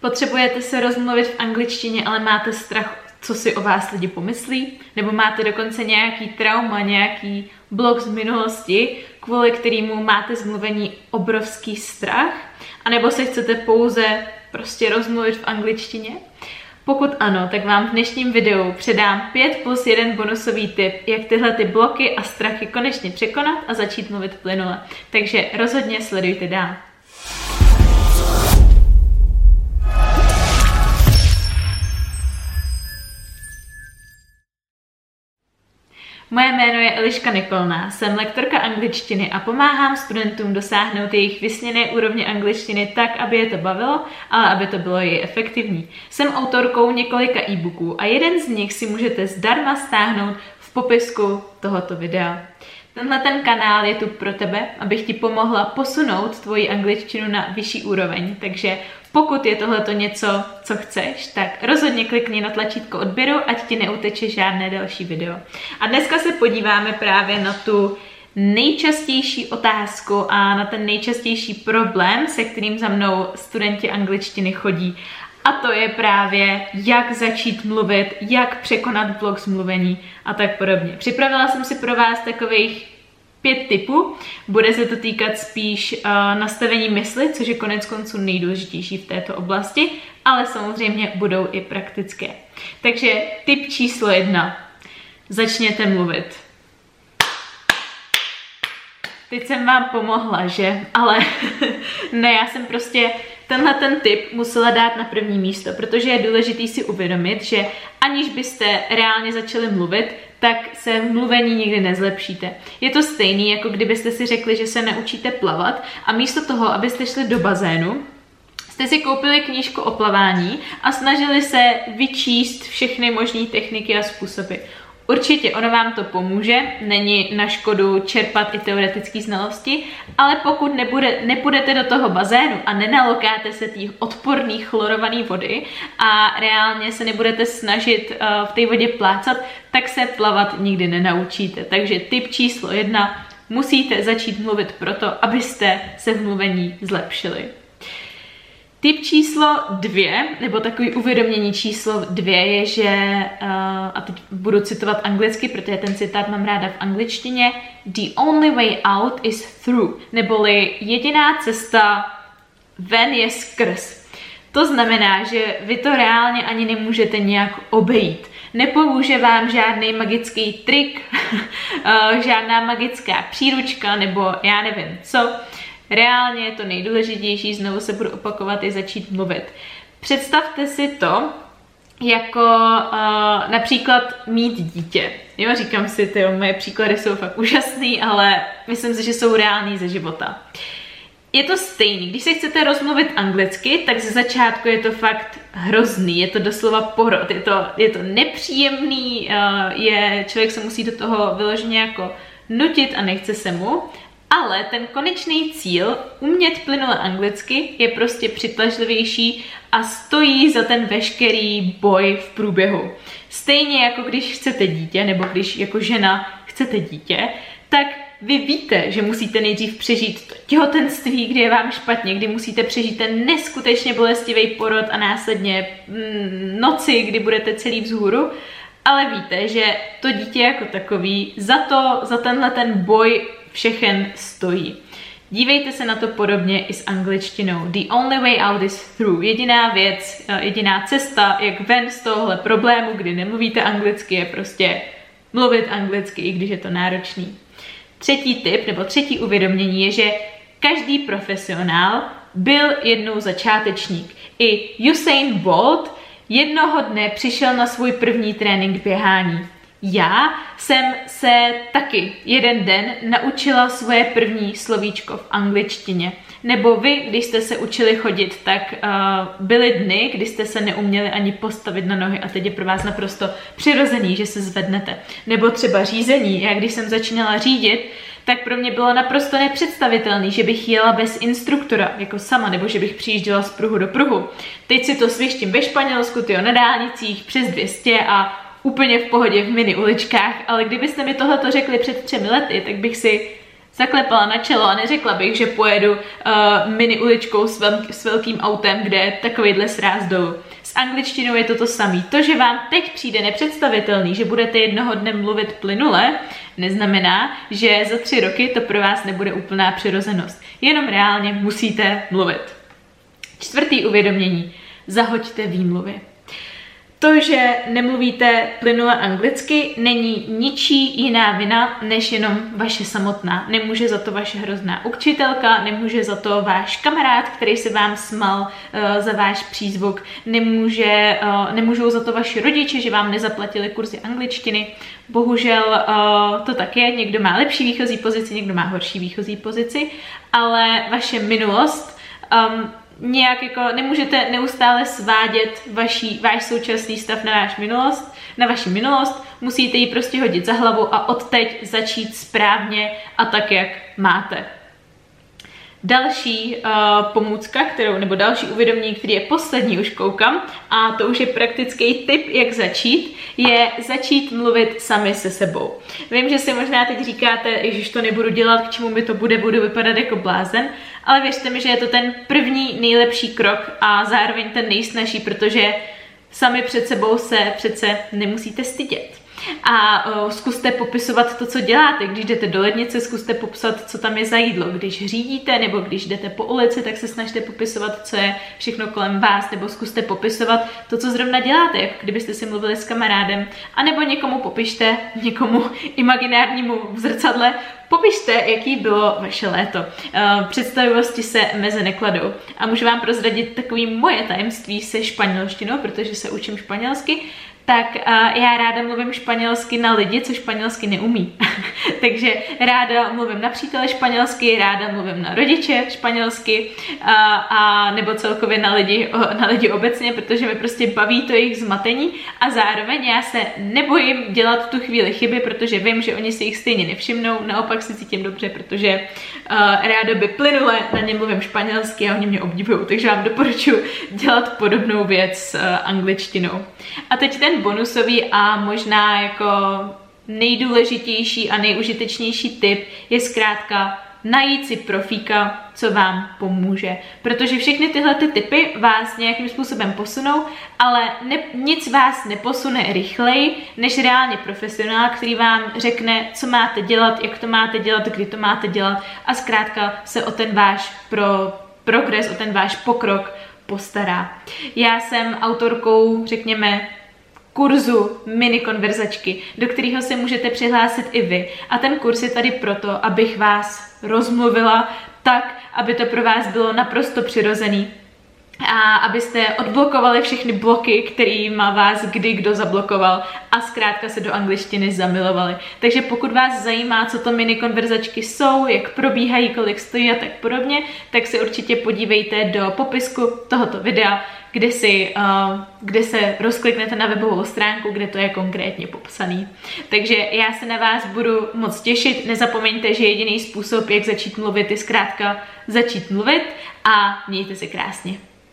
Potřebujete se rozmluvit v angličtině, ale máte strach, co si o vás lidi pomyslí? Nebo máte dokonce nějaký trauma, nějaký blok z minulosti, kvůli kterému máte zmluvení obrovský strach? A nebo se chcete pouze prostě rozmluvit v angličtině? Pokud ano, tak vám v dnešním videu předám 5 plus 1 bonusový tip, jak tyhle ty bloky a strachy konečně překonat a začít mluvit plynule. Takže rozhodně sledujte dál. Moje jméno je Eliška Nikolná, jsem lektorka angličtiny a pomáhám studentům dosáhnout jejich vysněné úrovně angličtiny tak, aby je to bavilo, ale aby to bylo i efektivní. Jsem autorkou několika e-booků a jeden z nich si můžete zdarma stáhnout v popisku tohoto videa. Tenhle ten kanál je tu pro tebe, abych ti pomohla posunout tvoji angličtinu na vyšší úroveň, takže pokud je tohleto něco, co chceš, tak rozhodně klikni na tlačítko odběru, ať ti neuteče žádné další video. A dneska se podíváme právě na tu nejčastější otázku a na ten nejčastější problém, se kterým za mnou studenti angličtiny chodí. A to je právě, jak začít mluvit, jak překonat blok z mluvení a tak podobně. Připravila jsem si pro vás takových pět typů. Bude se to týkat spíš uh, nastavení mysli, což je konec konců nejdůležitější v této oblasti, ale samozřejmě budou i praktické. Takže tip číslo jedna. Začněte mluvit. Teď jsem vám pomohla, že? Ale ne, já jsem prostě tenhle ten tip musela dát na první místo, protože je důležitý si uvědomit, že aniž byste reálně začali mluvit, tak se v mluvení nikdy nezlepšíte. Je to stejný, jako kdybyste si řekli, že se naučíte plavat a místo toho, abyste šli do bazénu, jste si koupili knížku o plavání a snažili se vyčíst všechny možné techniky a způsoby. Určitě ono vám to pomůže, není na škodu čerpat i teoretické znalosti, ale pokud nebude, nepůjdete do toho bazénu a nenalokáte se těch odporných chlorované vody a reálně se nebudete snažit uh, v té vodě plácat, tak se plavat nikdy nenaučíte. Takže tip číslo jedna, musíte začít mluvit proto, abyste se v mluvení zlepšili. Tip číslo dvě, nebo takový uvědomění číslo dvě je, že, uh, a teď budu citovat anglicky, protože ten citát mám ráda v angličtině, the only way out is through, neboli jediná cesta ven je skrz. To znamená, že vy to reálně ani nemůžete nějak obejít. Nepomůže vám žádný magický trik, uh, žádná magická příručka, nebo já nevím co Reálně je to nejdůležitější, znovu se budu opakovat, je začít mluvit. Představte si to, jako uh, například mít dítě. Jo, říkám si, ty moje příklady jsou fakt úžasný, ale myslím si, že jsou reální ze života. Je to stejný, když se chcete rozmluvit anglicky, tak ze začátku je to fakt hrozný, je to doslova porod, je to, je to nepříjemný, uh, je, člověk se musí do toho vyloženě jako nutit a nechce se mu, ale ten konečný cíl, umět plynule anglicky, je prostě přitažlivější a stojí za ten veškerý boj v průběhu. Stejně jako když chcete dítě, nebo když jako žena chcete dítě, tak vy víte, že musíte nejdřív přežít to těhotenství, kdy je vám špatně, kdy musíte přežít ten neskutečně bolestivý porod a následně mm, noci, kdy budete celý vzhůru, ale víte, že to dítě jako takový za to, za tenhle ten boj všechen stojí. Dívejte se na to podobně i s angličtinou. The only way out is through. Jediná věc, eh, jediná cesta, jak ven z tohohle problému, kdy nemluvíte anglicky, je prostě mluvit anglicky, i když je to náročný. Třetí tip, nebo třetí uvědomění je, že každý profesionál byl jednou začátečník. I Usain Bolt jednoho dne přišel na svůj první trénink běhání. Já jsem se taky jeden den naučila svoje první slovíčko v angličtině. Nebo vy, když jste se učili chodit, tak uh, byly dny, kdy jste se neuměli ani postavit na nohy a teď je pro vás naprosto přirozený, že se zvednete. Nebo třeba řízení. Já když jsem začínala řídit, tak pro mě bylo naprosto nepředstavitelný, že bych jela bez instruktora, jako sama, nebo že bych přijížděla z pruhu do pruhu. Teď si to svištím ve Španělsku, tyjo, na dálnicích přes 200 a úplně v pohodě v mini uličkách, ale kdybyste mi tohle řekli před třemi lety, tak bych si zaklepala na čelo a neřekla bych, že pojedu uh, mini uličkou s, velk, s velkým autem, kde je takovýhle sráz dolů. S angličtinou je to to samé. To, že vám teď přijde nepředstavitelný, že budete jednoho dne mluvit plynule, neznamená, že za tři roky to pro vás nebude úplná přirozenost. Jenom reálně musíte mluvit. Čtvrtý uvědomění. Zahoďte výmluvy. To, že nemluvíte plynule anglicky, není ničí jiná vina, než jenom vaše samotná. Nemůže za to vaše hrozná učitelka, nemůže za to váš kamarád, který se vám smal uh, za váš přízvuk, nemůže, uh, nemůžou za to vaši rodiče, že vám nezaplatili kurzy angličtiny. Bohužel uh, to tak je, někdo má lepší výchozí pozici, někdo má horší výchozí pozici, ale vaše minulost um, nějak jako nemůžete neustále svádět vaší, váš současný stav na váš minulost, na vaši minulost, musíte ji prostě hodit za hlavu a odteď začít správně a tak, jak máte. Další uh, pomůcka, kterou, nebo další uvědomění, který je poslední, už koukám, a to už je praktický tip, jak začít, je začít mluvit sami se sebou. Vím, že si možná teď říkáte, že to nebudu dělat, k čemu mi to bude, budu vypadat jako blázen, ale věřte mi, že je to ten první nejlepší krok a zároveň ten nejsnažší, protože sami před sebou se přece nemusíte stydět a uh, zkuste popisovat to, co děláte. Když jdete do lednice, zkuste popsat, co tam je za jídlo. Když řídíte nebo když jdete po ulici, tak se snažte popisovat, co je všechno kolem vás, nebo zkuste popisovat to, co zrovna děláte, jako kdybyste si mluvili s kamarádem, a nebo někomu popište, někomu imaginárnímu v zrcadle, Popište, jaký bylo vaše léto. Představivosti se meze nekladou. A můžu vám prozradit takový moje tajemství se španělštinou, protože se učím španělsky tak uh, já ráda mluvím španělsky na lidi, co španělsky neumí. Takže ráda mluvím na přítele španělsky, ráda mluvím na rodiče španělsky uh, a nebo celkově na lidi, uh, na lidi obecně, protože mi prostě baví to jejich zmatení a zároveň já se nebojím dělat tu chvíli chyby, protože vím, že oni si jich stejně nevšimnou, naopak se cítím dobře, protože uh, ráda by plynule na ně mluvím španělsky a oni mě obdivují, takže vám doporučuji dělat podobnou věc uh, angličtinou. A teď ten bonusový a možná jako nejdůležitější a nejužitečnější tip je zkrátka najít si profíka, co vám pomůže. Protože všechny tyhle ty typy vás nějakým způsobem posunou, ale ne, nic vás neposune rychleji, než reálně profesionál, který vám řekne, co máte dělat, jak to máte dělat, kdy to máte dělat a zkrátka se o ten váš pro progres, o ten váš pokrok postará. Já jsem autorkou, řekněme, kurzu mini konverzačky, do kterého se můžete přihlásit i vy. A ten kurz je tady proto, abych vás rozmluvila tak, aby to pro vás bylo naprosto přirozený a abyste odblokovali všechny bloky, kterýma vás kdy kdo zablokoval a zkrátka se do angličtiny zamilovali. Takže pokud vás zajímá, co to mini konverzačky jsou, jak probíhají, kolik stojí a tak podobně, tak se určitě podívejte do popisku tohoto videa, kde, si, uh, kde se rozkliknete na webovou stránku, kde to je konkrétně popsaný. Takže já se na vás budu moc těšit. Nezapomeňte, že jediný způsob, jak začít mluvit, je zkrátka začít mluvit a mějte se krásně.